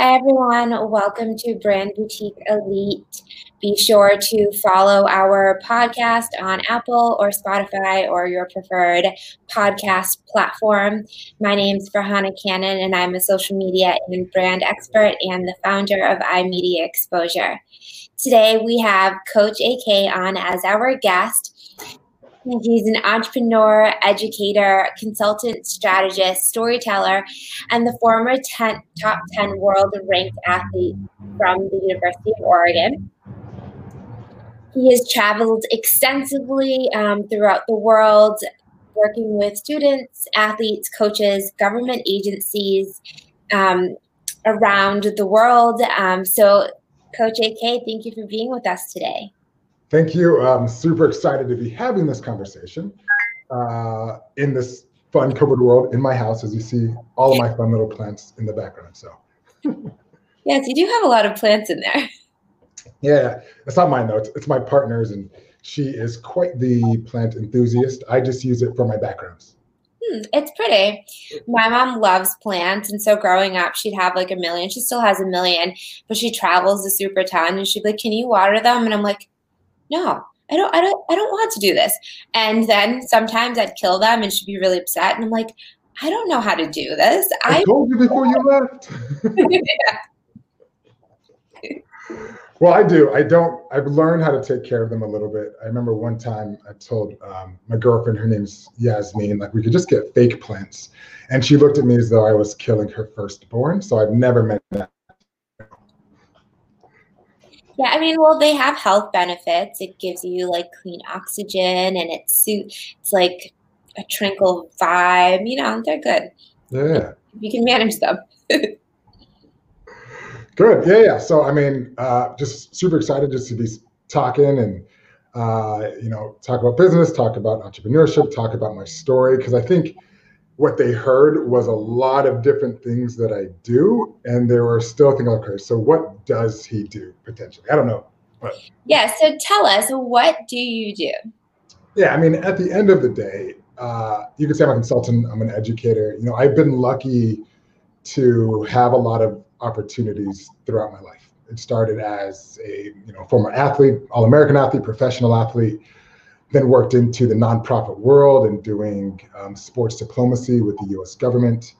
Hi, everyone. Welcome to Brand Boutique Elite. Be sure to follow our podcast on Apple or Spotify or your preferred podcast platform. My name is Farhana Cannon, and I'm a social media and brand expert and the founder of iMedia Exposure. Today, we have Coach AK on as our guest. He's an entrepreneur, educator, consultant, strategist, storyteller, and the former 10, top 10 world ranked athlete from the University of Oregon. He has traveled extensively um, throughout the world, working with students, athletes, coaches, government agencies um, around the world. Um, so, Coach AK, thank you for being with us today. Thank you. I'm super excited to be having this conversation uh, in this fun COVID world in my house, as you see all of my fun little plants in the background. So, yes, you do have a lot of plants in there. Yeah, it's not mine though. It's, it's my partner's, and she is quite the plant enthusiast. I just use it for my backgrounds. Hmm, it's pretty. My mom loves plants, and so growing up, she'd have like a million. She still has a million, but she travels a super ton, and she'd be like, "Can you water them?" And I'm like, no, I don't, I don't, I don't want to do this. And then sometimes I'd kill them and she'd be really upset. And I'm like, I don't know how to do this. I, I told you before you left. well, I do. I don't. I've learned how to take care of them a little bit. I remember one time I told um, my girlfriend, her name's Yasmin, like we could just get fake plants, and she looked at me as though I was killing her firstborn. So I've never met that yeah, I mean, well, they have health benefits. It gives you like clean oxygen, and it's suit. It's like a tranquil vibe. You know, they're good. Yeah, you can manage them. good. Yeah, yeah. So, I mean, uh, just super excited just to be talking and uh, you know talk about business, talk about entrepreneurship, talk about my story because I think what they heard was a lot of different things that I do, and they were still thinking, okay, so what does he do potentially? I don't know. But yeah, so tell us, what do you do? Yeah, I mean, at the end of the day, uh, you could say I'm a consultant, I'm an educator. You know, I've been lucky to have a lot of opportunities throughout my life. It started as a you know former athlete, all-American athlete, professional athlete then worked into the nonprofit world and doing um, sports diplomacy with the US government,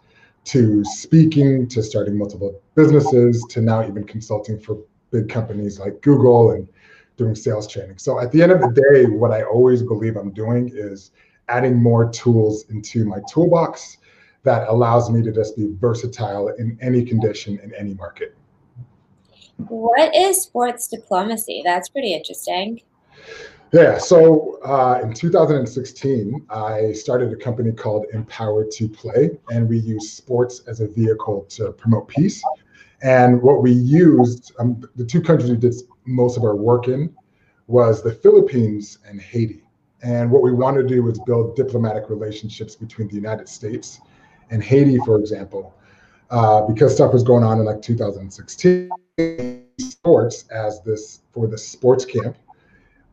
to speaking, to starting multiple businesses, to now even consulting for big companies like Google and doing sales training. So at the end of the day, what I always believe I'm doing is adding more tools into my toolbox that allows me to just be versatile in any condition in any market. What is sports diplomacy? That's pretty interesting. Yeah, so uh, in 2016, I started a company called Empowered to Play, and we use sports as a vehicle to promote peace. And what we used, um, the two countries we did most of our work in, was the Philippines and Haiti. And what we wanted to do was build diplomatic relationships between the United States and Haiti, for example, uh, because stuff was going on in like 2016. Sports as this for the sports camp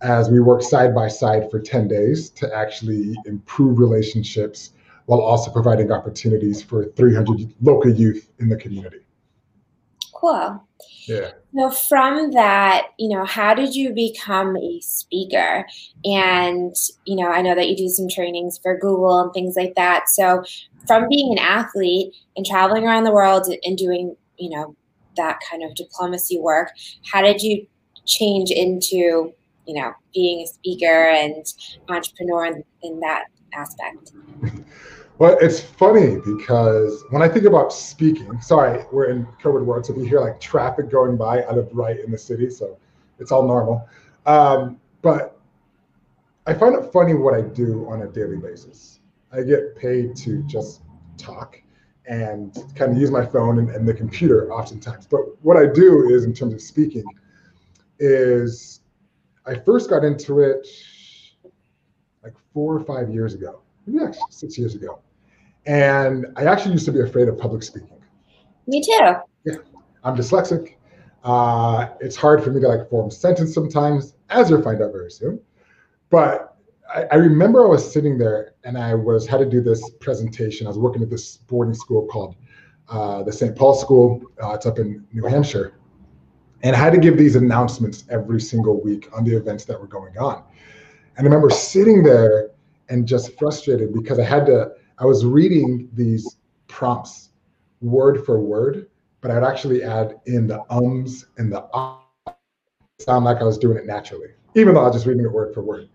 as we work side by side for 10 days to actually improve relationships while also providing opportunities for 300 local youth in the community. Cool. Yeah. So from that, you know, how did you become a speaker? And, you know, I know that you do some trainings for Google and things like that. So from being an athlete and traveling around the world and doing, you know, that kind of diplomacy work, how did you change into you know, being a speaker and entrepreneur in, in that aspect? Well, it's funny because when I think about speaking, sorry, we're in COVID world, so we hear like traffic going by. I live right in the city, so it's all normal. Um, but I find it funny what I do on a daily basis. I get paid to just talk and kind of use my phone and, and the computer oftentimes. But what I do is, in terms of speaking, is I first got into it like four or five years ago, maybe actually six years ago. And I actually used to be afraid of public speaking. Me too. Yeah, I'm dyslexic. Uh, it's hard for me to like form sentence sometimes, as you'll find out very soon. But I, I remember I was sitting there and I was had to do this presentation. I was working at this boarding school called uh, the St. Paul School. Uh, it's up in New Hampshire. And I had to give these announcements every single week on the events that were going on. And I remember sitting there and just frustrated because I had to, I was reading these prompts word for word, but I'd actually add in the ums and the ah, sound like I was doing it naturally, even though I was just reading it word for word.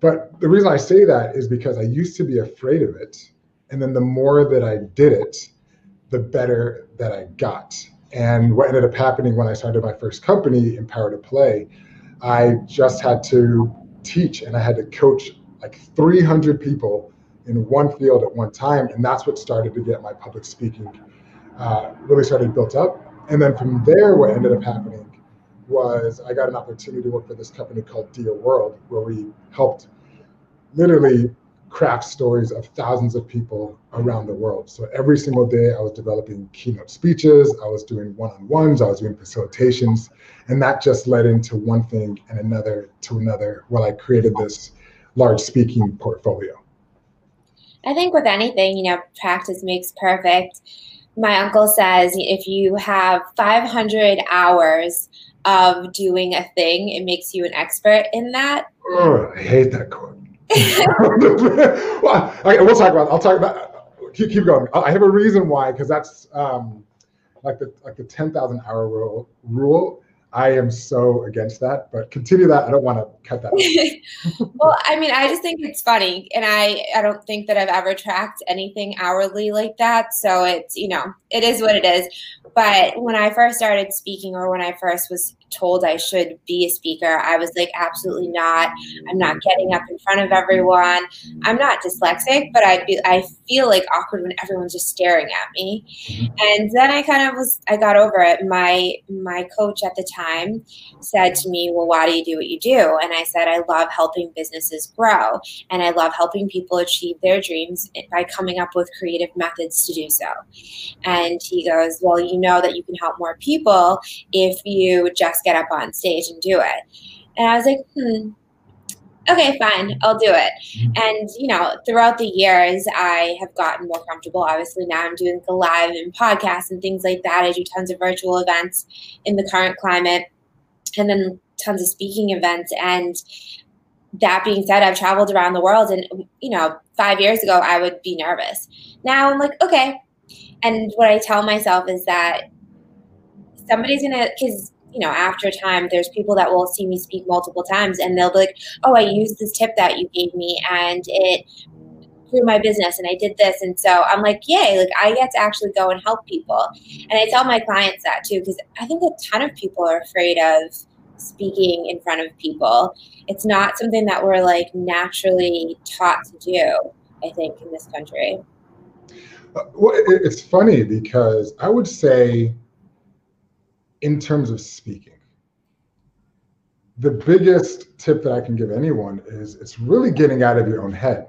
But the reason I say that is because I used to be afraid of it. And then the more that I did it, the better that I got. And what ended up happening when I started my first company, Empower to Play, I just had to teach and I had to coach like 300 people in one field at one time. And that's what started to get my public speaking uh, really started built up. And then from there, what ended up happening was I got an opportunity to work for this company called Dear World, where we helped literally craft stories of thousands of people around the world. So every single day, I was developing keynote speeches, I was doing one on ones, I was doing facilitations, and that just led into one thing and another to another while I created this large speaking portfolio. I think with anything, you know, practice makes perfect. My uncle says if you have 500 hours of doing a thing, it makes you an expert in that. Oh, I hate that quote. well, okay, we'll talk about. I'll talk about. Keep, keep going. I have a reason why, because that's um, like the like the ten thousand hour rule. Rule I am so against that, but continue that. I don't want to cut that. well, I mean, I just think it's funny, and I I don't think that I've ever tracked anything hourly like that. So it's you know it is what it is. But when I first started speaking, or when I first was told I should be a speaker, I was like, absolutely not. I'm not getting up in front of everyone. I'm not dyslexic, but I I feel like awkward when everyone's just staring at me. And then I kind of was I got over it. My my coach at the time said to me, "Well, why do you do what you do?" And I said, "I love helping businesses grow, and I love helping people achieve their dreams by coming up with creative methods to do so." And he goes, "Well, you know that you can help more people if you just get up on stage and do it. And I was like, hmm, okay, fine, I'll do it. Mm-hmm. And, you know, throughout the years, I have gotten more comfortable. Obviously, now I'm doing the live and podcasts and things like that. I do tons of virtual events in the current climate and then tons of speaking events. And that being said, I've traveled around the world. And, you know, five years ago, I would be nervous. Now I'm like, okay. And what I tell myself is that somebody's going to, because you know, after a time, there's people that will see me speak multiple times and they'll be like, oh, I used this tip that you gave me and it grew my business and I did this. And so I'm like, yay, like I get to actually go and help people. And I tell my clients that too, because I think a ton of people are afraid of speaking in front of people. It's not something that we're like naturally taught to do, I think, in this country. Uh, well, it's funny because I would say in terms of speaking. The biggest tip that I can give anyone is it's really getting out of your own head.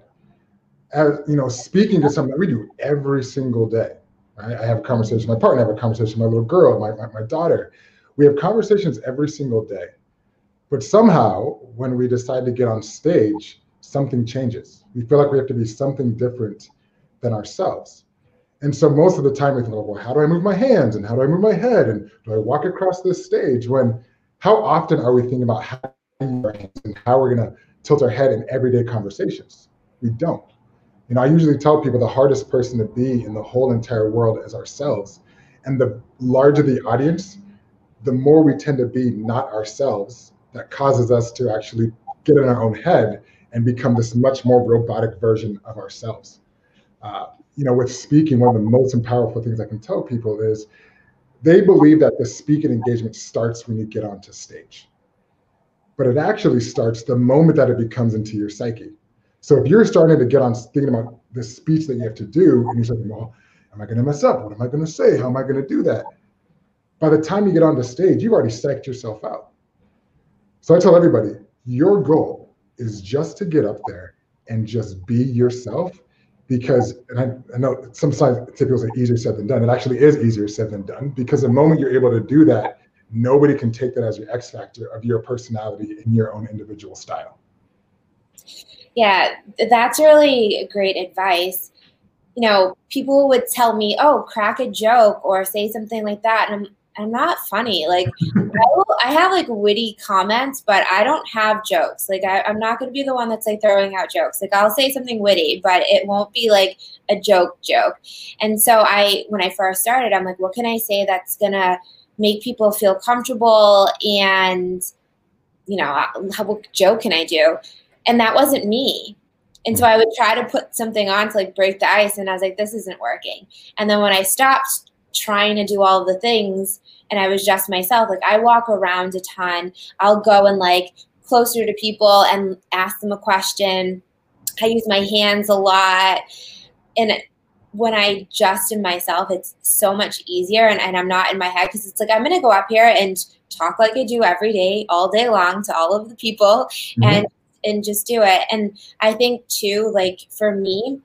As you know, speaking to someone we do every single day. Right? I have a conversation with my partner, I have a conversation with my little girl, my, my, my daughter. We have conversations every single day. But somehow, when we decide to get on stage, something changes. We feel like we have to be something different than ourselves. And so most of the time we think, well, how do I move my hands and how do I move my head and do I walk across this stage? When how often are we thinking about how and how we're going to tilt our head in everyday conversations? We don't. You know, I usually tell people the hardest person to be in the whole entire world is ourselves. And the larger the audience, the more we tend to be not ourselves. That causes us to actually get in our own head and become this much more robotic version of ourselves. Uh, you know, with speaking, one of the most powerful things I can tell people is they believe that the speaking engagement starts when you get onto stage. But it actually starts the moment that it becomes into your psyche. So if you're starting to get on thinking about the speech that you have to do, and you're saying, well, am I going to mess up? What am I going to say? How am I going to do that? By the time you get on the stage, you've already psyched yourself out. So I tell everybody, your goal is just to get up there and just be yourself because and I, I know sometimes typically easier said than done. It actually is easier said than done because the moment you're able to do that, nobody can take that as your X factor of your personality and your own individual style. Yeah, that's really great advice. you know, people would tell me, "Oh, crack a joke" or say something like that, and I'm I'm not funny. Like I, I, have like witty comments, but I don't have jokes. Like I, am not going to be the one that's like throwing out jokes. Like I'll say something witty, but it won't be like a joke joke. And so I, when I first started, I'm like, what can I say that's gonna make people feel comfortable and, you know, how what joke can I do? And that wasn't me. And so I would try to put something on to like break the ice, and I was like, this isn't working. And then when I stopped trying to do all the things and I was just myself. Like I walk around a ton. I'll go and like closer to people and ask them a question. I use my hands a lot. And when I just in myself, it's so much easier and, and I'm not in my head because it's like I'm gonna go up here and talk like I do every day, all day long to all of the people mm-hmm. and and just do it. And I think too, like for me,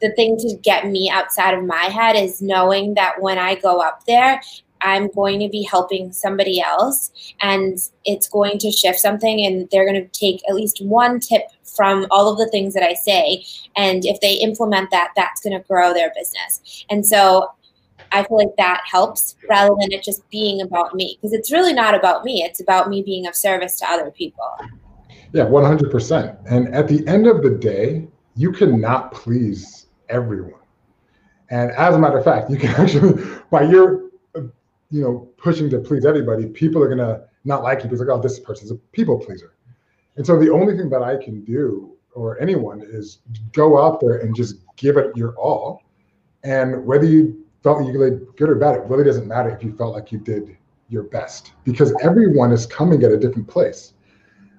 the thing to get me outside of my head is knowing that when I go up there, I'm going to be helping somebody else and it's going to shift something and they're going to take at least one tip from all of the things that I say and if they implement that that's going to grow their business. And so I feel like that helps rather than it just being about me because it's really not about me. It's about me being of service to other people. Yeah, 100%. And at the end of the day, you cannot please everyone. And as a matter of fact, you can actually, by your, you know, pushing to please everybody, people are gonna not like you because like, oh, this person's a people pleaser. And so the only thing that I can do, or anyone, is go out there and just give it your all. And whether you felt you did good or bad, it really doesn't matter if you felt like you did your best because everyone is coming at a different place.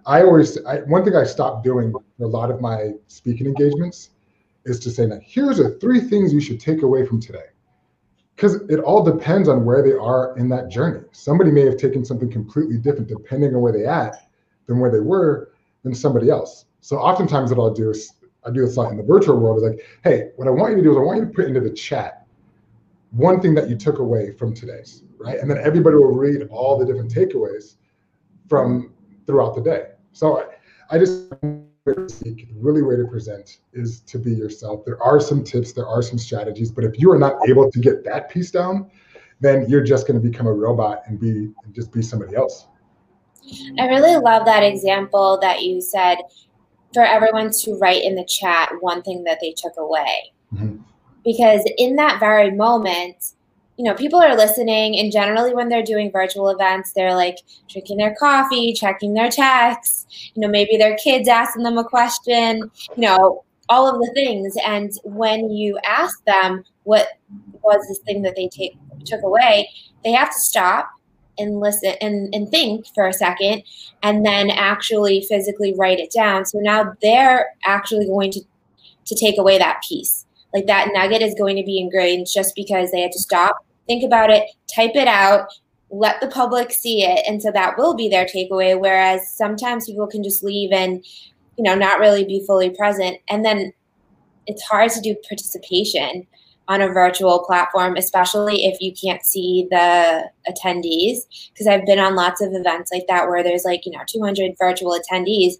I always, I, one thing I stopped doing for a lot of my speaking engagements is to say, now here's the three things you should take away from today. Because it all depends on where they are in that journey. Somebody may have taken something completely different depending on where they at than where they were than somebody else. So oftentimes what I'll do is I do a lot in the virtual world is like, hey, what I want you to do is I want you to put into the chat one thing that you took away from today's, right? And then everybody will read all the different takeaways from throughout the day. So I, I just really way to present is to be yourself. There are some tips, there are some strategies, but if you are not able to get that piece down, then you're just going to become a robot and be and just be somebody else. I really love that example that you said for everyone to write in the chat one thing that they took away. Mm-hmm. Because in that very moment, you know, people are listening, and generally when they're doing virtual events, they're like drinking their coffee, checking their texts, you know, maybe their kids asking them a question, you know, all of the things. And when you ask them what was this thing that they take took away, they have to stop and listen and, and think for a second and then actually physically write it down. So now they're actually going to to take away that piece. Like that nugget is going to be ingrained just because they had to stop think about it, type it out, let the public see it. And so that will be their takeaway. Whereas sometimes people can just leave and, you know, not really be fully present. And then it's hard to do participation on a virtual platform, especially if you can't see the attendees. Because I've been on lots of events like that where there's like, you know, 200 virtual attendees,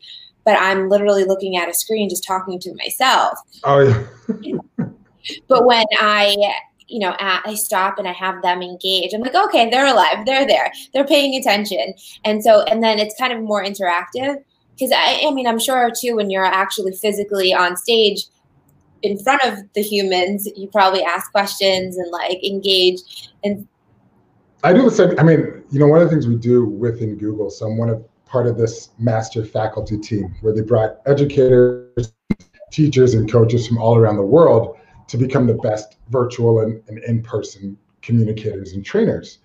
but I'm literally looking at a screen just talking to myself. Oh, yeah. but when I you know, at, I stop and I have them engage. I'm like, okay, they're alive, they're there, they're paying attention, and so and then it's kind of more interactive because I, I mean, I'm sure too when you're actually physically on stage in front of the humans, you probably ask questions and like engage and. I do the same. I mean, you know, one of the things we do within Google, so I'm one of part of this master faculty team where they brought educators, teachers, and coaches from all around the world to become the best virtual and, and in-person communicators and trainers.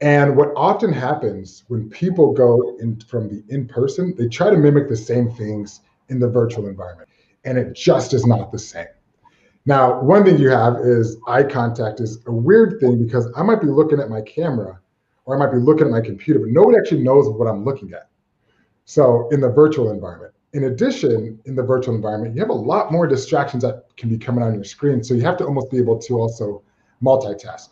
And what often happens when people go in from the in-person, they try to mimic the same things in the virtual environment, and it just is not the same. Now, one thing you have is eye contact is a weird thing because I might be looking at my camera or I might be looking at my computer, but nobody actually knows what I'm looking at. So in the virtual environment in addition, in the virtual environment, you have a lot more distractions that can be coming on your screen. So you have to almost be able to also multitask.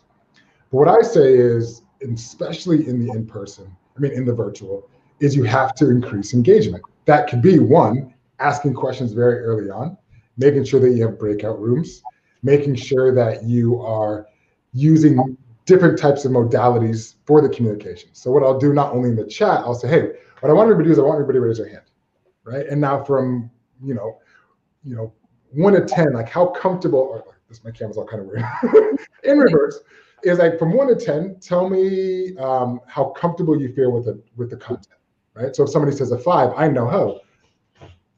But what I say is, especially in the in-person, I mean, in the virtual, is you have to increase engagement. That could be one, asking questions very early on. making sure that you have breakout rooms, making sure that you are using different types of modalities for the communication. So what I'll do not only in the chat, I'll say, hey, what I want everybody to do is I want everybody to raise their hand, right? And now from you know, you know, one to ten, like how comfortable? Or this my camera's all kind of weird. in reverse is like from one to ten. Tell me um, how comfortable you feel with the with the content, right? So if somebody says a five, I know how.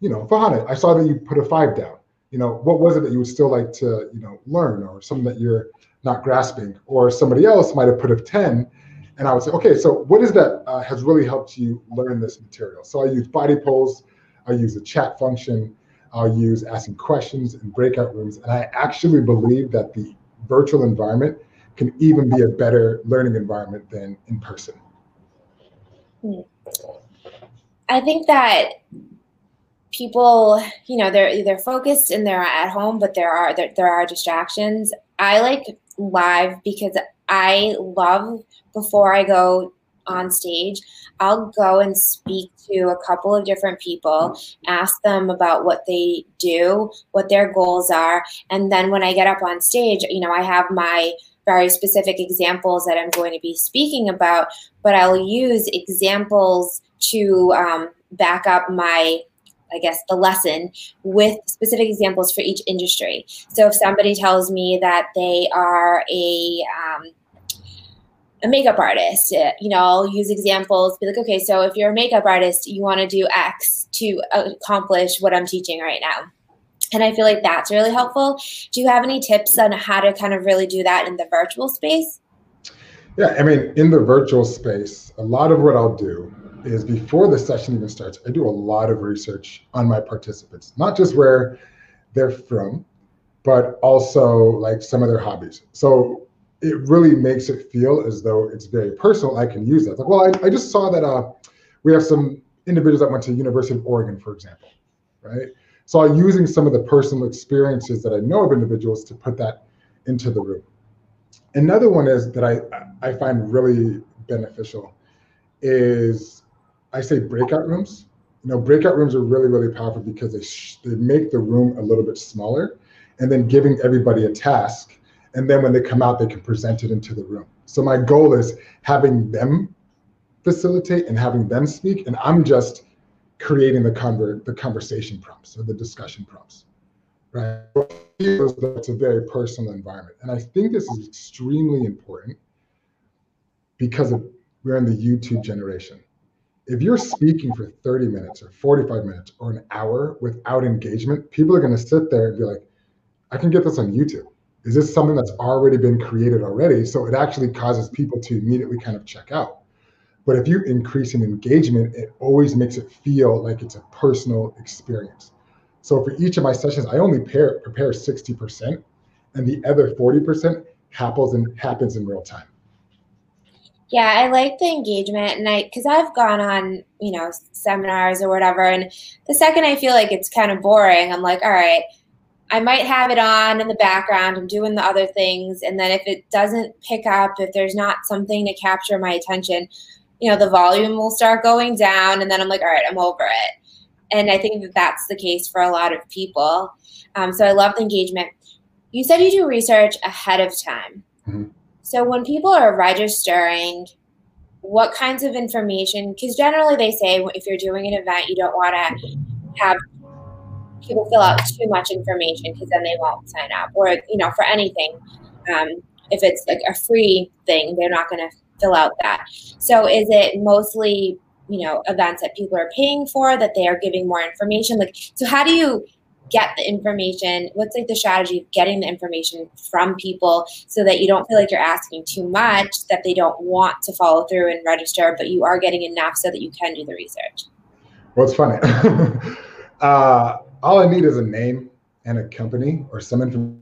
You know, Fahana, I saw that you put a five down. You know, what was it that you would still like to, you know, learn, or something that you're not grasping, or somebody else might have put a ten, and I would say, okay, so what is that uh, has really helped you learn this material? So I use body polls, I use a chat function, I'll use asking questions in breakout rooms, and I actually believe that the virtual environment can even be a better learning environment than in person. I think that people, you know, they're they're focused and they're at home, but there are there, there are distractions. I like live because I love before I go on stage, I'll go and speak to a couple of different people, ask them about what they do, what their goals are, and then when I get up on stage, you know, I have my very specific examples that I'm going to be speaking about, but I'll use examples to um, back up my I guess, the lesson with specific examples for each industry. So if somebody tells me that they are a um, a makeup artist, uh, you know, I'll use examples, be like, okay, so if you're a makeup artist, you want to do X to accomplish what I'm teaching right now. And I feel like that's really helpful. Do you have any tips on how to kind of really do that in the virtual space? Yeah, I mean, in the virtual space, a lot of what I'll do is before the session even starts, I do a lot of research on my participants, not just where they're from, but also like some of their hobbies. So it really makes it feel as though it's very personal. I can use that. Like, well, I, I just saw that uh, we have some individuals that went to University of Oregon, for example, right? So I'm using some of the personal experiences that I know of individuals to put that into the room. Another one is that I I find really beneficial is I say breakout rooms. You know, breakout rooms are really really powerful because they sh- they make the room a little bit smaller, and then giving everybody a task and then when they come out, they can present it into the room. So my goal is having them facilitate and having them speak, and I'm just creating the conver- the conversation prompts or the discussion prompts. Right? It's a very personal environment, and I think this is extremely important because of, we're in the YouTube generation. If you're speaking for 30 minutes or 45 minutes or an hour without engagement, people are going to sit there and be like, "I can get this on YouTube." Is this something that's already been created already? So it actually causes people to immediately kind of check out. But if you increase in engagement, it always makes it feel like it's a personal experience. So for each of my sessions, I only pair, prepare 60%, and the other 40% happens in, happens in real time. Yeah, I like the engagement, and I because I've gone on you know seminars or whatever, and the second I feel like it's kind of boring, I'm like, all right, I might have it on in the background. I'm doing the other things. And then if it doesn't pick up, if there's not something to capture my attention, you know, the volume will start going down. And then I'm like, all right, I'm over it. And I think that that's the case for a lot of people. Um, so I love the engagement. You said you do research ahead of time. Mm-hmm. So when people are registering, what kinds of information? Because generally they say if you're doing an event, you don't want to have people fill out too much information because then they won't sign up or you know for anything um, if it's like a free thing they're not going to fill out that. So is it mostly you know events that people are paying for that they are giving more information? Like so how do you get the information? What's like the strategy of getting the information from people so that you don't feel like you're asking too much that they don't want to follow through and register but you are getting enough so that you can do the research? Well it's funny. Uh, all I need is a name and a company or some information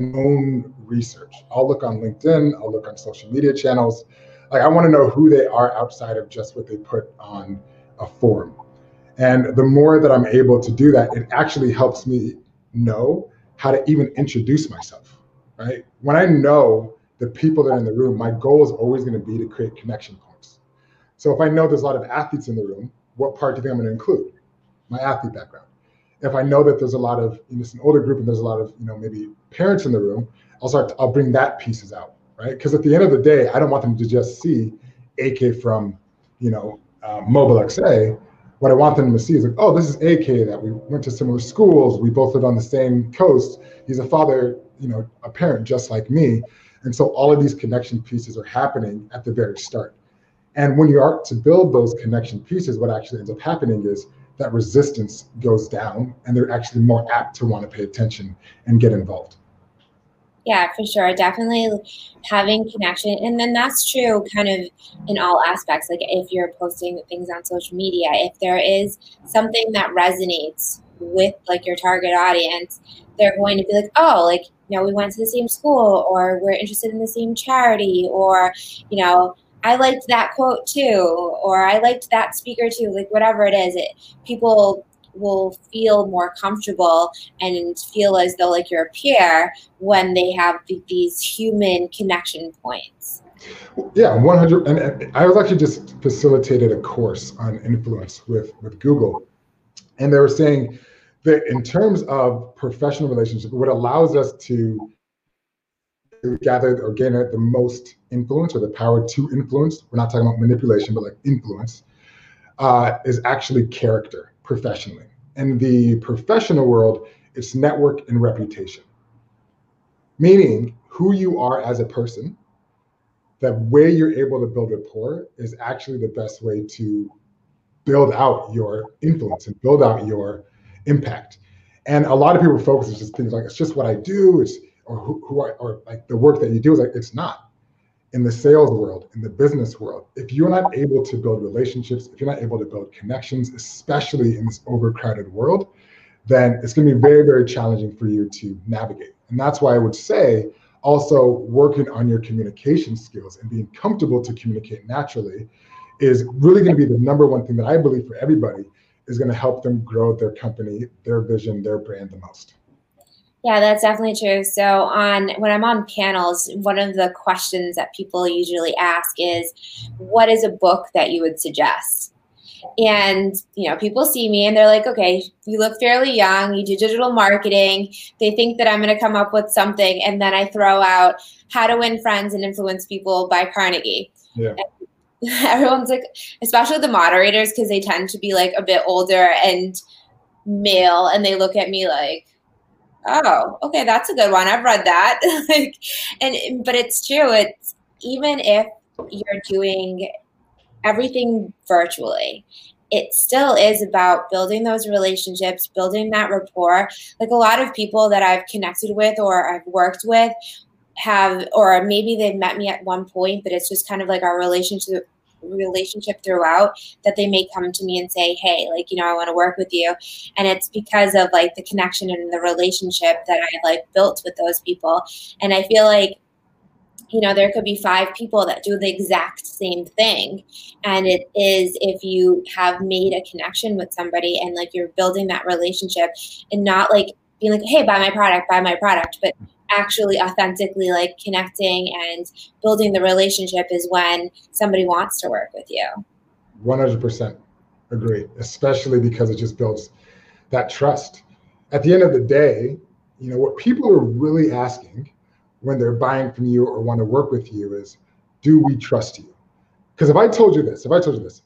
own research. I'll look on LinkedIn, I'll look on social media channels. Like I want to know who they are outside of just what they put on a form. And the more that I'm able to do that, it actually helps me know how to even introduce myself. Right? When I know the people that are in the room, my goal is always going to be to create connection points. So if I know there's a lot of athletes in the room, what part do you think I'm going to include? My athlete background. If I know that there's a lot of, you know, it's an older group and there's a lot of, you know, maybe parents in the room, I'll start, to, I'll bring that pieces out, right? Because at the end of the day, I don't want them to just see AK from, you know, uh, Mobile XA. What I want them to see is like, oh, this is AK that we went to similar schools. We both live on the same coast. He's a father, you know, a parent just like me. And so all of these connection pieces are happening at the very start. And when you are to build those connection pieces, what actually ends up happening is that resistance goes down and they're actually more apt to want to pay attention and get involved. Yeah, for sure. Definitely having connection. And then that's true kind of in all aspects. Like if you're posting things on social media, if there is something that resonates with like your target audience, they're going to be like, oh, like, you know, we went to the same school or we're interested in the same charity or, you know, I liked that quote too, or I liked that speaker too, like whatever it is, it people will feel more comfortable and feel as though like you're a peer when they have these human connection points. Yeah, 100. And, I was actually just facilitated a course on influence with with Google, and they were saying that in terms of professional relationship, what allows us to gather or gain the most influence or the power to influence, we're not talking about manipulation, but like influence, uh, is actually character professionally. In the professional world, it's network and reputation, meaning who you are as a person, that way you're able to build rapport is actually the best way to build out your influence and build out your impact. And a lot of people focus on just things like it's just what I do, it's or who, who or like the work that you do is like it's not in the sales world, in the business world. If you're not able to build relationships, if you're not able to build connections, especially in this overcrowded world, then it's going to be very, very challenging for you to navigate. And that's why I would say also working on your communication skills and being comfortable to communicate naturally is really going to be the number one thing that I believe for everybody is going to help them grow their company, their vision, their brand the most. Yeah, that's definitely true. So on when I'm on panels, one of the questions that people usually ask is what is a book that you would suggest? And you know, people see me and they're like, "Okay, you look fairly young, you do digital marketing." They think that I'm going to come up with something and then I throw out How to Win Friends and Influence People by Carnegie. Yeah. everyone's like, especially the moderators because they tend to be like a bit older and male and they look at me like oh, okay, that's a good one. I've read that. like, and but it's true. It's even if you're doing everything virtually, it still is about building those relationships, building that rapport. Like a lot of people that I've connected with or I've worked with have, or maybe they've met me at one point, but it's just kind of like our relationship relationship throughout that they may come to me and say hey like you know i want to work with you. And it's because of like the connection and the relationship that i like built with those people. And i feel like you know there could be five people that do the exact same thing. And it is if you have made a connection with somebody and like you're building that relationship and not like being like hey buy my product buy my product. But actually authentically like connecting and building the relationship is when somebody wants to work with you. 100% agree especially because it just builds that trust. At the end of the day you know what people are really asking when they're buying from you or want to work with you is do we trust you? Because if i told you this if i told you this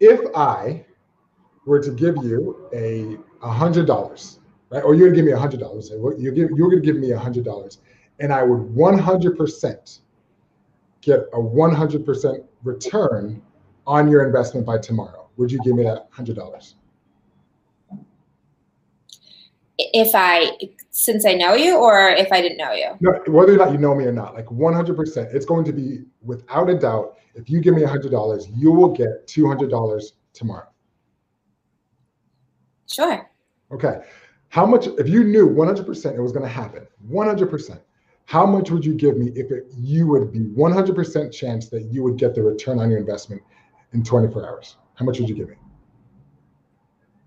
if i were to give you a hundred dollars right? Or you're gonna give me a hundred dollars. You're give, you're gonna give me a hundred dollars, and I would 100 percent get a 100 percent return on your investment by tomorrow. Would you give me that hundred dollars? If I, since I know you, or if I didn't know you? No, whether or not you know me or not, like 100 percent, it's going to be without a doubt. If you give me a hundred dollars, you will get two hundred dollars tomorrow. Sure. Okay. How much, if you knew 100% it was going to happen, 100%, how much would you give me if it, you would be 100% chance that you would get the return on your investment in 24 hours? How much would you give me?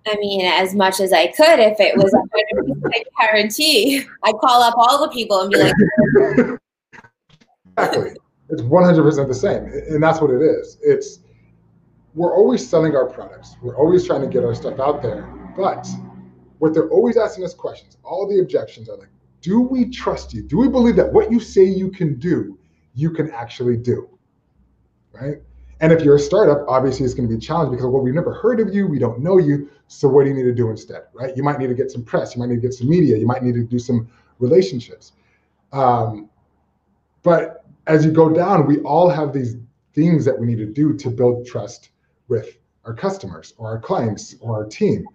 I mean, as much as I could if it was a guarantee. I'd call up all the people and be like, exactly. It's 100% the same. And that's what it is. It's, we're always selling our products. We're always trying to get our stuff out there But what they're always asking us questions, all the objections are like, do we trust you? Do we believe that what you say you can do, you can actually do? Right? And if you're a startup, obviously it's going to be challenging because well, we've never heard of you, we don't know you. So what do you need to do instead? Right? You might need to get some press, you might need to get some media, you might need to do some relationships. Um, but as you go down, we all have these things that we need to do to build trust with our customers or our clients or our team.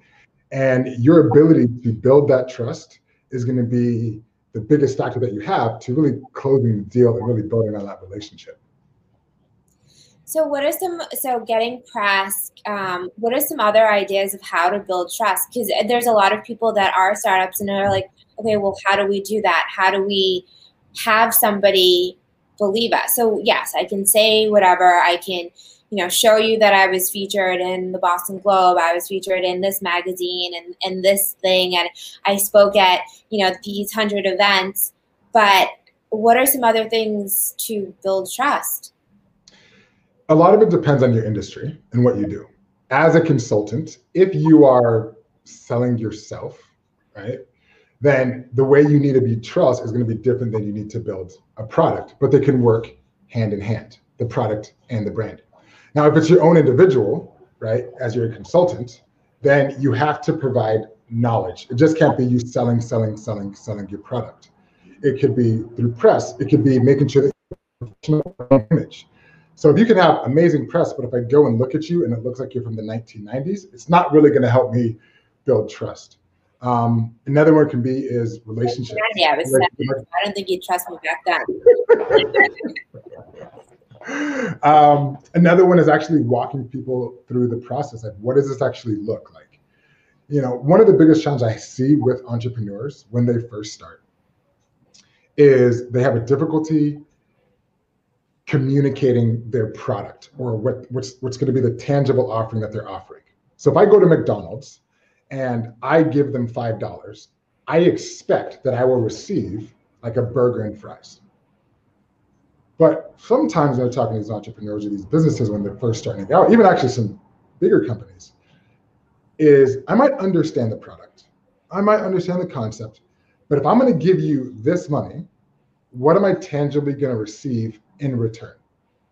And your ability to build that trust is going to be the biggest factor that you have to really closing the deal and really building on that relationship. So, what are some so getting press? Um, what are some other ideas of how to build trust? Because there's a lot of people that are startups and they're like, okay, well, how do we do that? How do we have somebody believe us? So, yes, I can say whatever. I can you know, show you that I was featured in the Boston Globe, I was featured in this magazine and, and this thing, and I spoke at, you know, these hundred events. But what are some other things to build trust? A lot of it depends on your industry and what you do. As a consultant, if you are selling yourself, right, then the way you need to be trust is going to be different than you need to build a product, but they can work hand in hand, the product and the brand. Now, if it's your own individual, right, as you're a consultant, then you have to provide knowledge. It just can't be you selling, selling, selling, selling your product. It could be through press. It could be making sure that image. So if you can have amazing press, but if I go and look at you and it looks like you're from the 1990s, it's not really going to help me build trust. Um, another one can be is relationships. Yeah, I, was I don't think you'd trust me back then. um, another one is actually walking people through the process. Like, what does this actually look like? You know, one of the biggest challenges I see with entrepreneurs when they first start is they have a difficulty communicating their product or what, what's, what's going to be the tangible offering that they're offering. So if I go to McDonald's and I give them $5, I expect that I will receive like a burger and fries. But sometimes when I'm talking to these entrepreneurs or these businesses when they're first starting out, even actually some bigger companies, is I might understand the product, I might understand the concept, but if I'm going to give you this money, what am I tangibly going to receive in return?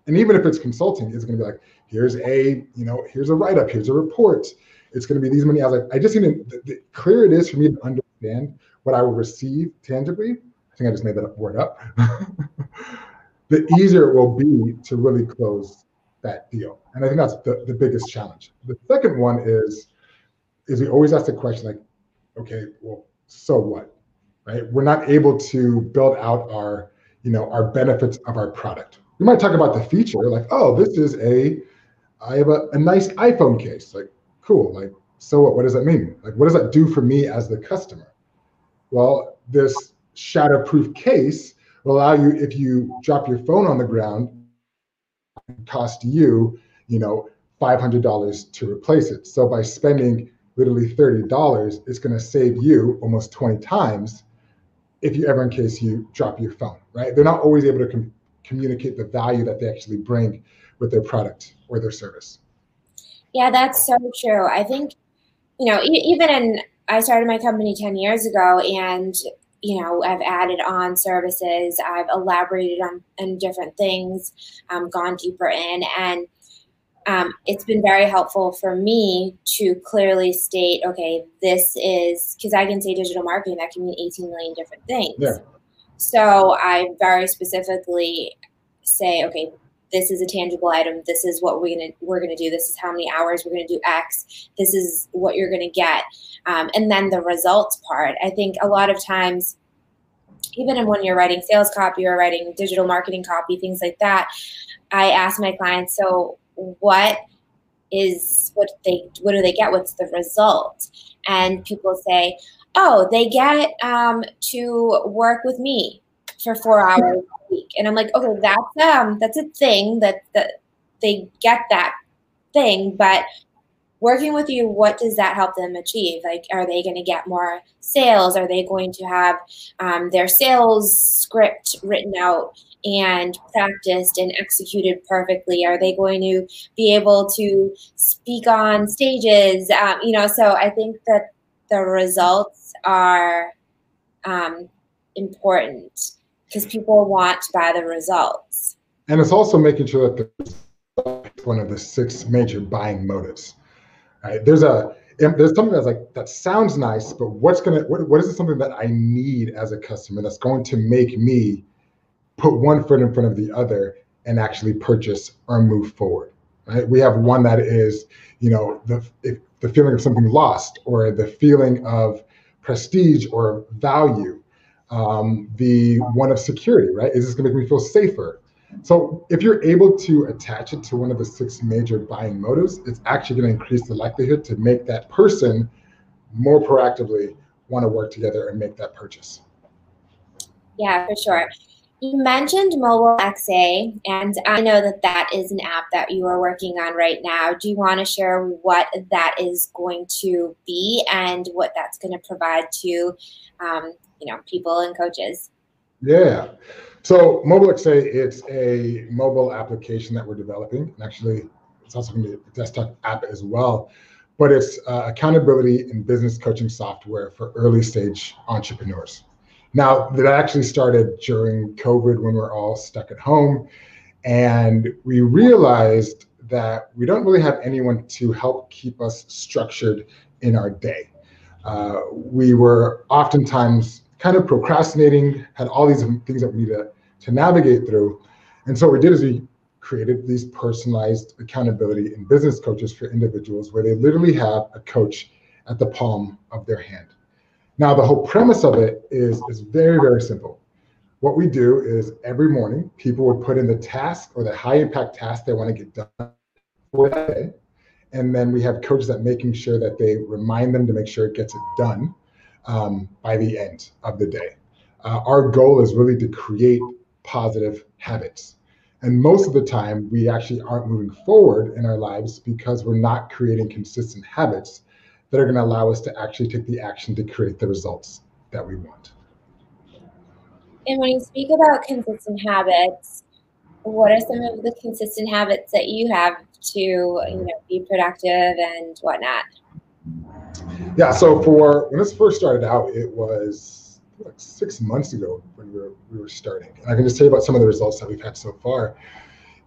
And even if it's consulting, it's going to be like, here's a, you know, here's a write up, here's a report. It's going to be these many. I was like, I just need to, the, the clear it is for me to understand what I will receive tangibly. I think I just made that word up. the easier it will be to really close that deal. And I think that's the, the biggest challenge. The second one is is we always ask the question like, okay, well, so what? Right? We're not able to build out our, you know, our benefits of our product. We might talk about the feature, like, oh, this is a I have a, a nice iPhone case. Like, cool. Like, so what? What does that mean? Like, what does that do for me as the customer? Well, this shatterproof case will allow you, if you drop your phone on the ground, cost you, you know, $500 to replace it. So by spending literally $30, it's going to save you almost 20 times if you ever in case you drop your phone, right? They're not always able to com- communicate the value that they actually bring with their product or their service. Yeah, that's so true. I think, you know, e- even in, I started my company 10 years ago and you know, I've added on services, I've elaborated on, on different things, um, gone deeper in, and um, it's been very helpful for me to clearly state, okay, this is because I can say digital marketing that can mean 18 million different things. Yeah. So I very specifically say, okay, this is a tangible item. This is what we're gonna we're gonna do. This is how many hours we're gonna do X. This is what you're gonna get, um, and then the results part. I think a lot of times, even when you're writing sales copy or writing digital marketing copy, things like that, I ask my clients, so what is what they what do they get? What's the result? And people say, oh, they get um, to work with me for four hours week. And I'm like, okay, that's um that's a thing that that they get that thing, but working with you, what does that help them achieve? Like, are they going to get more sales? Are they going to have um, their sales script written out and practiced and executed perfectly? Are they going to be able to speak on stages? Um, you know, so I think that the results are um, important because people want to buy the results. And it's also making sure that the one of the six major buying motives. Right? There's a there's something that's like that sounds nice, but what's gonna what, what is it something that I need as a customer that's going to make me put one foot in front of the other and actually purchase or move forward. Right? We have one that is, you know, the the feeling of something lost or the feeling of prestige or value. Um, the one of security, right? Is this going to make me feel safer? So if you're able to attach it to one of the six major buying motives, it's actually going to increase the likelihood to make that person more proactively want to work together and make that purchase. Yeah, for sure. You mentioned Mobile XA, and I know that that is an app that you are working on right now. Do you want to share what that is going to be and what that's going to provide to, um, you know, people and coaches? Yeah. So Mobile XA, it's a mobile application that we're developing. And actually, it's also going to be a desktop app as well. But it's uh, accountability and business coaching software for early stage entrepreneurs. Now, that actually started during COVID when we're all stuck at home. And we realized that we don't really have anyone to help keep us structured in our day. Uh, we were oftentimes kind of procrastinating, had all these things that we need to to navigate through. And so what we did is we created these personalized accountability and business coaches for individuals where they literally have a coach at the palm of their hand. Now, the whole premise of it is, is very, very simple. What we do is every morning, people would put in the task or the high impact task they want to get done for that day. And then we have coaches that making sure that they remind them to make sure it gets it done um, by the end of the day. Uh, our goal is really to create positive habits. And most of the time, we actually aren't moving forward in our lives because we're not creating consistent habits that are going to allow us to actually take the action to create the results that we want. And when you speak about consistent habits, what are some of the consistent habits that you have to you know be productive and whatnot? Yeah, so for when this first started out, it was like six months ago when we were, we were starting. And I can just tell you about some of the results that we've had so far.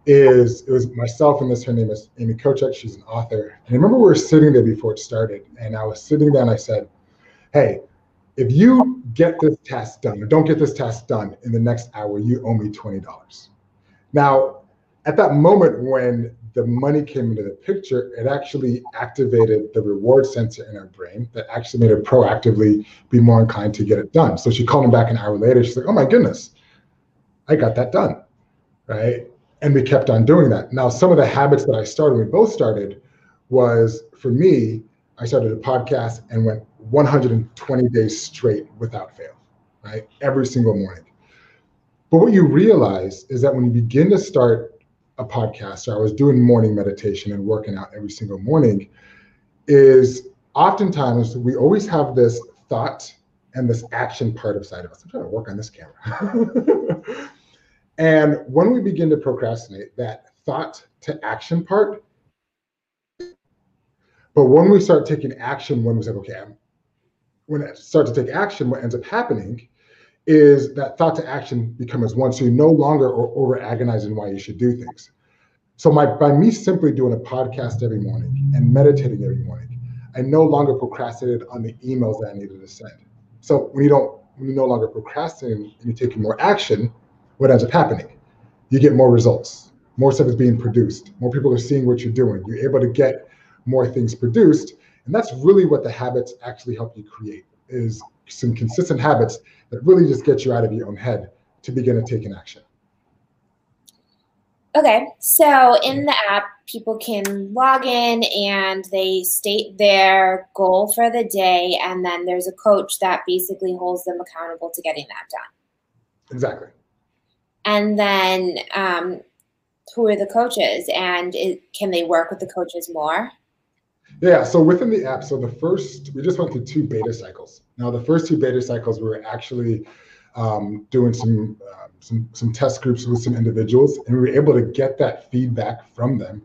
Is it was myself and this her name is Amy Kochek. She's an author. And I remember we were sitting there before it started, and I was sitting there and I said, "Hey, if you get this task done or don't get this task done in the next hour, you owe me twenty dollars." Now, at that moment when the money came into the picture, it actually activated the reward sensor in her brain that actually made her proactively be more inclined to get it done. So she called him back an hour later. She's like, oh my goodness, I got that done. Right. And we kept on doing that. Now, some of the habits that I started, we both started, was for me, I started a podcast and went 120 days straight without fail, right? Every single morning. But what you realize is that when you begin to start a podcast or I was doing morning meditation and working out every single morning is oftentimes we always have this thought and this action part of side of us. I'm trying to work on this camera. and when we begin to procrastinate, that thought to action part, but when we start taking action, when we say, okay, I'm, when I start to take action, what ends up happening is that thought to action becomes one. So you no longer are over agonizing why you should do things. So my by me simply doing a podcast every morning and meditating every morning, I no longer procrastinated on the emails that I needed to send. So when you don't, when you no longer procrastinate and you're taking more action, what ends up happening? You get more results. More stuff is being produced. More people are seeing what you're doing. You're able to get more things produced. And that's really what the habits actually help you create is some consistent habits that really just get you out of your own head to begin to take an action. Okay, so in the app, people can log in and they state their goal for the day, and then there's a coach that basically holds them accountable to getting that done. Exactly. And then, um, who are the coaches, and it, can they work with the coaches more? Yeah, so within the app, so the first, we just went through two beta cycles. Now, the first two beta cycles, we were actually um, doing some, uh, some, some test groups with some individuals, and we were able to get that feedback from them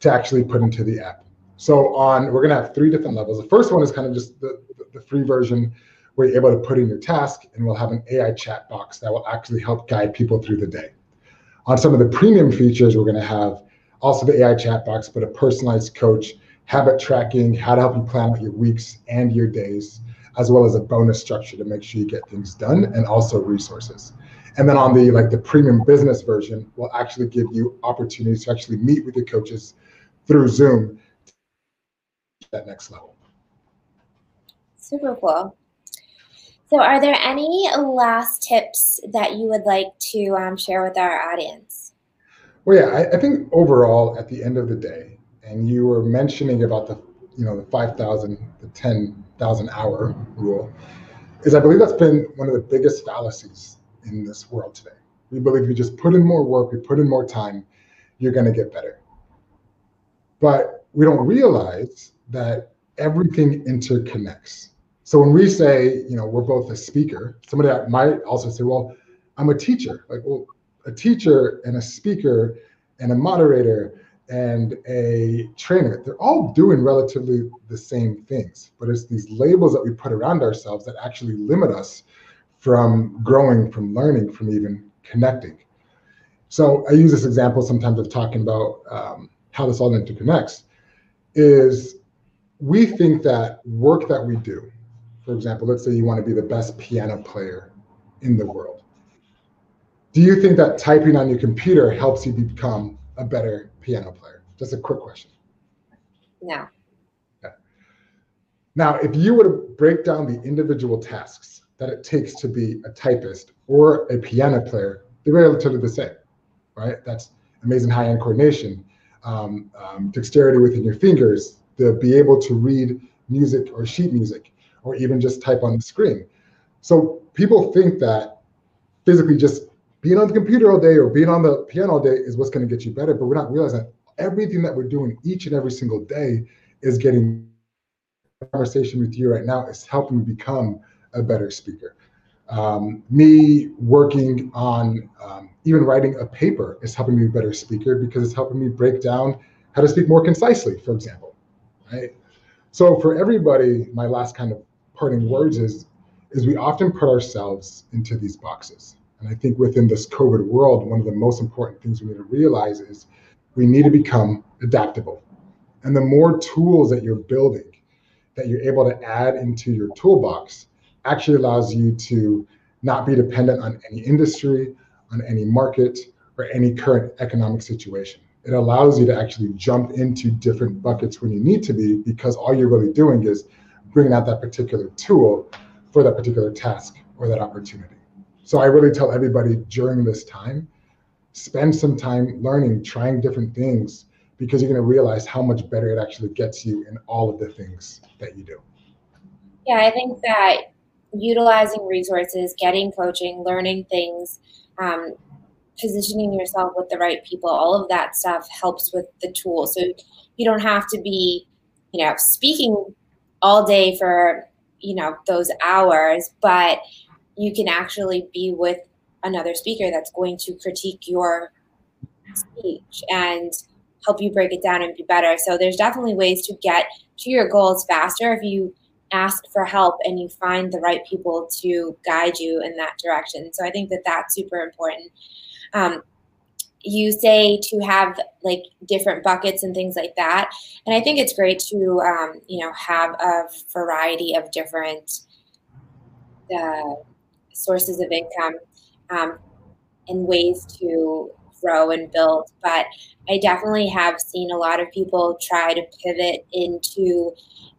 to actually put into the app. So on, we're gonna have three different levels. The first one is kind of just the, the free version where you're able to put in your task, and we'll have an AI chat box that will actually help guide people through the day. On some of the premium features, we're gonna have also the AI chat box, but a personalized coach habit tracking, how to help you plan out your weeks and your days, as well as a bonus structure to make sure you get things done and also resources. And then on the like the premium business version, will actually give you opportunities to actually meet with your coaches through Zoom that next level. Super cool. So, are there any last tips that you would like to um, share with our audience? Well, yeah, I, I think overall, at the end of the day, and you were mentioning about the you know the 5000 the 10000 hour rule is i believe that's been one of the biggest fallacies in this world today. We believe you just put in more work you put in more time you're going to get better. But we don't realize that everything interconnects. So when we say you know we're both a speaker somebody might also say well i'm a teacher. Like well a teacher and a speaker and a moderator and a trainer, they're all doing relatively the same things, but it's these labels that we put around ourselves that actually limit us from growing, from learning, from even connecting. So I use this example sometimes of talking about um, how this all interconnects. Is we think that work that we do, for example, let's say you want to be the best piano player in the world. Do you think that typing on your computer helps you become a better piano player? Just a quick question. No. Okay. Now, if you were to break down the individual tasks that it takes to be a typist or a piano player, they're relatively the same, right? That's amazing high-end coordination, um, um, dexterity within your fingers, to be able to read music or sheet music, or even just type on the screen. So people think that physically just being on the computer all day or being on the piano all day is what's going to get you better. But we're not realizing that everything that we're doing each and every single day is getting conversation with you right now is helping me become a better speaker. Um, me working on um, even writing a paper is helping me be a better speaker because it's helping me break down how to speak more concisely, for example. Right. So for everybody, my last kind of parting words is is we often put ourselves into these boxes. And I think within this COVID world, one of the most important things we need to realize is we need to become adaptable. And the more tools that you're building, that you're able to add into your toolbox, actually allows you to not be dependent on any industry, on any market, or any current economic situation. It allows you to actually jump into different buckets when you need to be, because all you're really doing is bringing out that particular tool for that particular task or that opportunity. So I really tell everybody during this time, spend some time learning, trying different things, because you're going to realize how much better it actually gets you in all of the things that you do. Yeah, I think that utilizing resources, getting coaching, learning things, um, positioning yourself with the right people, all of that stuff helps with the tool. So you don't have to be, you know, speaking all day for, you know, those hours, but you can actually be with another speaker that's going to critique your speech and help you break it down and be better. So there's definitely ways to get to your goals faster if you ask for help and you find the right people to guide you in that direction. So I think that that's super important. Um, you say to have like different buckets and things like that, and I think it's great to um, you know have a variety of different uh, sources of income um, and ways to grow and build. But I definitely have seen a lot of people try to pivot into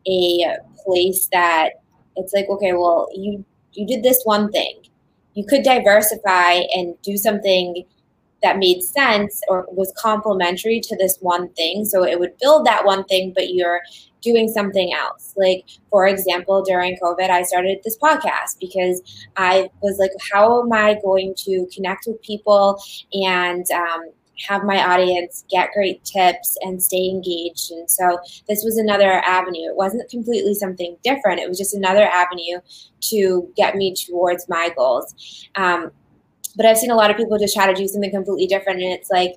a place that it's like, okay, well, you you did this one thing. You could diversify and do something that made sense or was complementary to this one thing. So it would build that one thing, but you're doing something else. Like, for example, during COVID, I started this podcast because I was like, how am I going to connect with people and um, have my audience get great tips and stay engaged. And so this was another avenue. It wasn't completely something different. It was just another avenue to get me towards my goals. Um, but I've seen a lot of people just try to do something completely different, and it's like,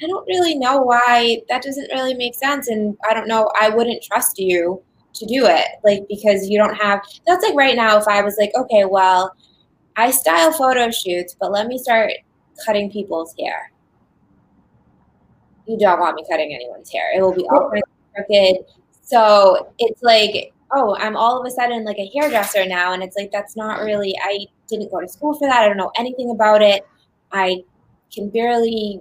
I don't really know why that doesn't really make sense, and I don't know. I wouldn't trust you to do it, like because you don't have. That's like right now. If I was like, okay, well, I style photo shoots, but let me start cutting people's hair. You don't want me cutting anyone's hair. It will be all crooked. So it's like, oh, I'm all of a sudden like a hairdresser now, and it's like that's not really. I didn't go to school for that. I don't know anything about it. I can barely,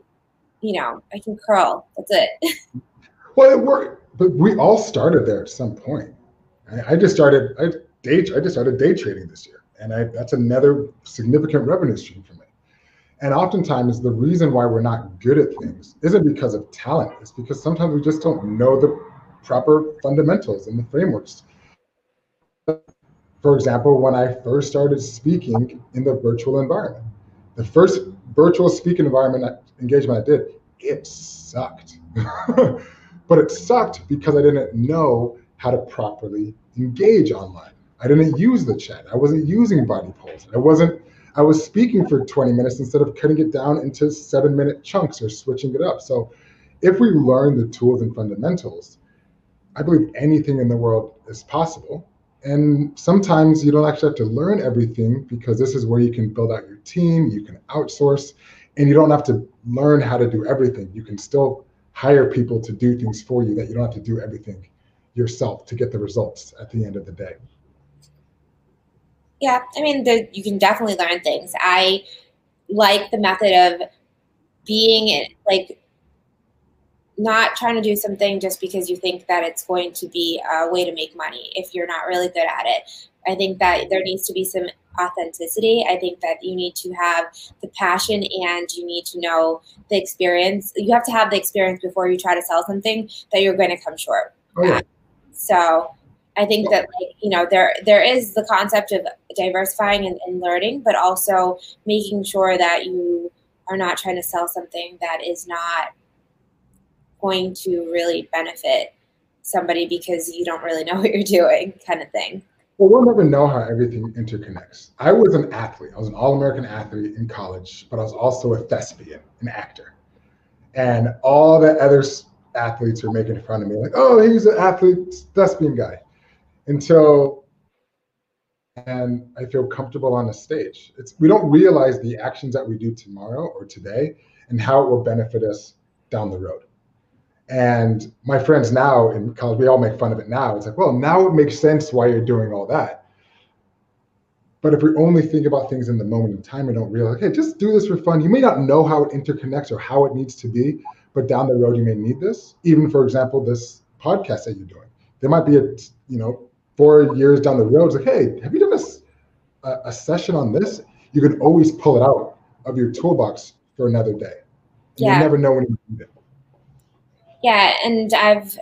you know, I can curl. That's it. well, it worked, but we all started there at some point. I, I just started. I day. I just started day trading this year, and I, that's another significant revenue stream for me. And oftentimes, the reason why we're not good at things isn't because of talent. It's because sometimes we just don't know the proper fundamentals and the frameworks for example, when I first started speaking in the virtual environment, the first virtual speaking environment engagement I did, it sucked. but it sucked because I didn't know how to properly engage online. I didn't use the chat. I wasn't using body polls. I wasn't I was speaking for 20 minutes instead of cutting it down into 7 minute chunks or switching it up. So if we learn the tools and fundamentals, I believe anything in the world is possible. And sometimes you don't actually have to learn everything because this is where you can build out your team, you can outsource, and you don't have to learn how to do everything. You can still hire people to do things for you that you don't have to do everything yourself to get the results at the end of the day. Yeah, I mean, the, you can definitely learn things. I like the method of being like not trying to do something just because you think that it's going to be a way to make money if you're not really good at it. I think that there needs to be some authenticity. I think that you need to have the passion and you need to know the experience. You have to have the experience before you try to sell something that you're going to come short. Oh, yeah. So I think that like, you know there there is the concept of diversifying and, and learning, but also making sure that you are not trying to sell something that is not going to really benefit somebody because you don't really know what you're doing, kind of thing. Well, we'll never know how everything interconnects. I was an athlete. I was an All American athlete in college, but I was also a thespian, an actor. And all the other athletes were making fun of me, like, oh, he's an athlete, thespian guy. Until, and I feel comfortable on the stage. It's we don't realize the actions that we do tomorrow or today and how it will benefit us down the road. And my friends now in college, we all make fun of it now. It's like, well, now it makes sense why you're doing all that. But if we only think about things in the moment in time and don't realize, hey, just do this for fun. You may not know how it interconnects or how it needs to be, but down the road you may need this. Even for example, this podcast that you're doing, there might be a you know four years down the road. It's like, hey, have you done a, a, a session on this? You can always pull it out of your toolbox for another day. yeah. You never know when you need it. Yeah, and I've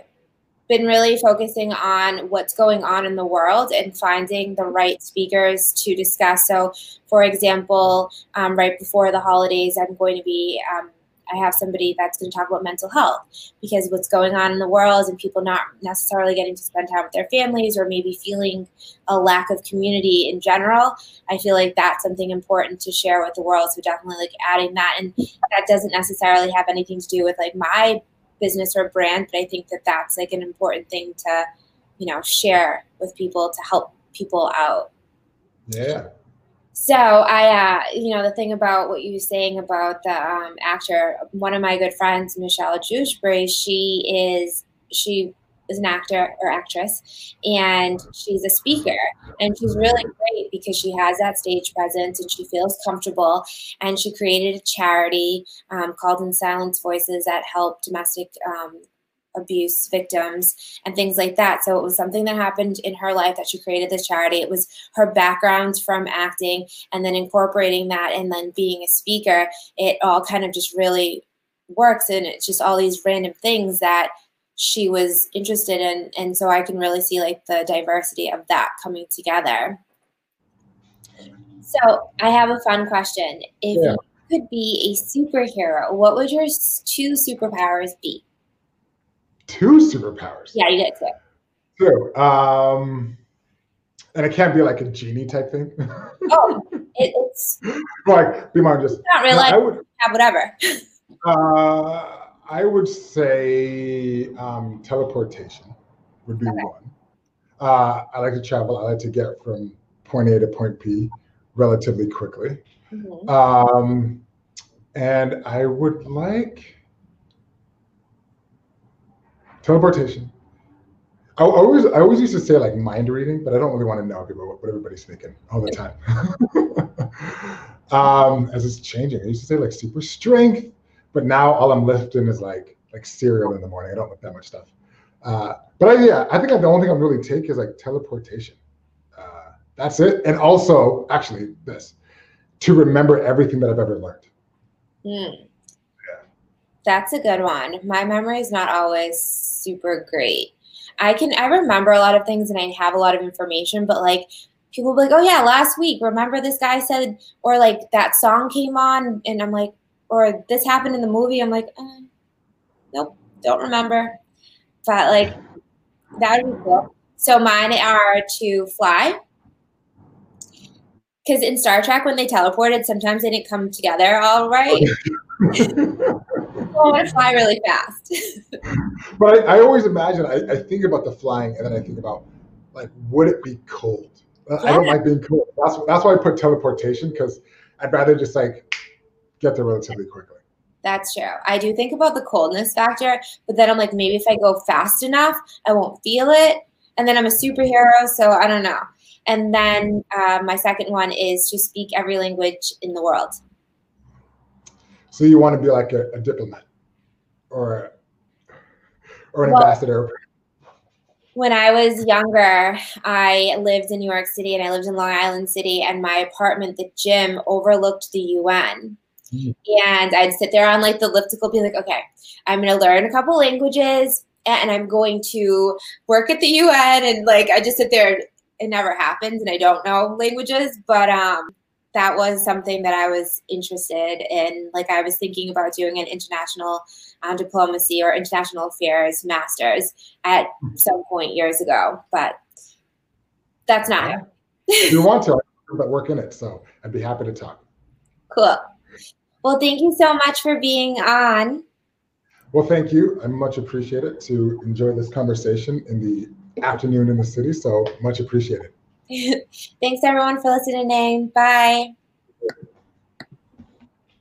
been really focusing on what's going on in the world and finding the right speakers to discuss. So, for example, um, right before the holidays, I'm going to be. Um, I have somebody that's going to talk about mental health because what's going on in the world and people not necessarily getting to spend time with their families or maybe feeling a lack of community in general. I feel like that's something important to share with the world. So definitely like adding that, and that doesn't necessarily have anything to do with like my business or brand, but I think that that's like an important thing to, you know, share with people to help people out. Yeah. So I, uh, you know, the thing about what you were saying about the um, actor, one of my good friends, Michelle Dewsbury, she is she is an actor or actress, and she's a speaker. And she's really great because she has that stage presence and she feels comfortable. And she created a charity um, called In Silence Voices that help domestic um, abuse victims and things like that. So it was something that happened in her life that she created this charity. It was her background from acting and then incorporating that and then being a speaker. It all kind of just really works and it's just all these random things that she was interested in and so i can really see like the diversity of that coming together so i have a fun question if yeah. you could be a superhero, what would your two superpowers be? Two superpowers. Yeah, you get two. Two. Um, and it can't be like a genie type thing. oh, it, it's like be my just not really. I would have whatever. Uh, I would say um, teleportation would be okay. one. Uh, I like to travel. I like to get from point A to point B relatively quickly. Mm-hmm. Um, and I would like teleportation. I always, I always used to say like mind reading, but I don't really want to know what, what everybody's thinking all the time. um, as it's changing, I used to say like super strength, but now all I'm lifting is like like cereal in the morning. I don't lift that much stuff. Uh, but I, yeah, I think the only thing I'm really take is like teleportation. Uh, that's it. And also, actually, this to remember everything that I've ever learned. Mm. Yeah. That's a good one. My memory is not always super great. I can I remember a lot of things and I have a lot of information, but like people be like, oh yeah, last week, remember this guy said, or like that song came on, and I'm like, or this happened in the movie. I'm like, uh, nope, don't remember. But like that would be cool. So mine are to fly. Because in Star Trek, when they teleported, sometimes they didn't come together all right. I want to fly really fast. but I, I, always imagine, I, I, think about the flying and then I think about, like, would it be cold? Yeah. I don't like being cold. That's, that's why I put teleportation because I'd rather just like get there relatively quickly. That's true. I do think about the coldness factor, but then I'm like, maybe if I go fast enough, I won't feel it. And then I'm a superhero, so I don't know. And then uh, my second one is to speak every language in the world. So you want to be like a, a diplomat or or an well, ambassador? When I was younger, I lived in New York City and I lived in Long Island City, and my apartment, the gym, overlooked the UN. And I'd sit there on like the elliptical, be like, okay, I'm going to learn a couple languages and I'm going to work at the UN. And like, I just sit there. It never happens, and I don't know languages, but um, that was something that I was interested in. Like, I was thinking about doing an international um, diplomacy or international affairs master's at some point years ago, but that's not. you want to, but work in it. So I'd be happy to talk. Cool. Well, thank you so much for being on. Well, thank you. I much appreciate it to enjoy this conversation in the afternoon in the city. So much appreciated. Thanks everyone for listening. In. Bye.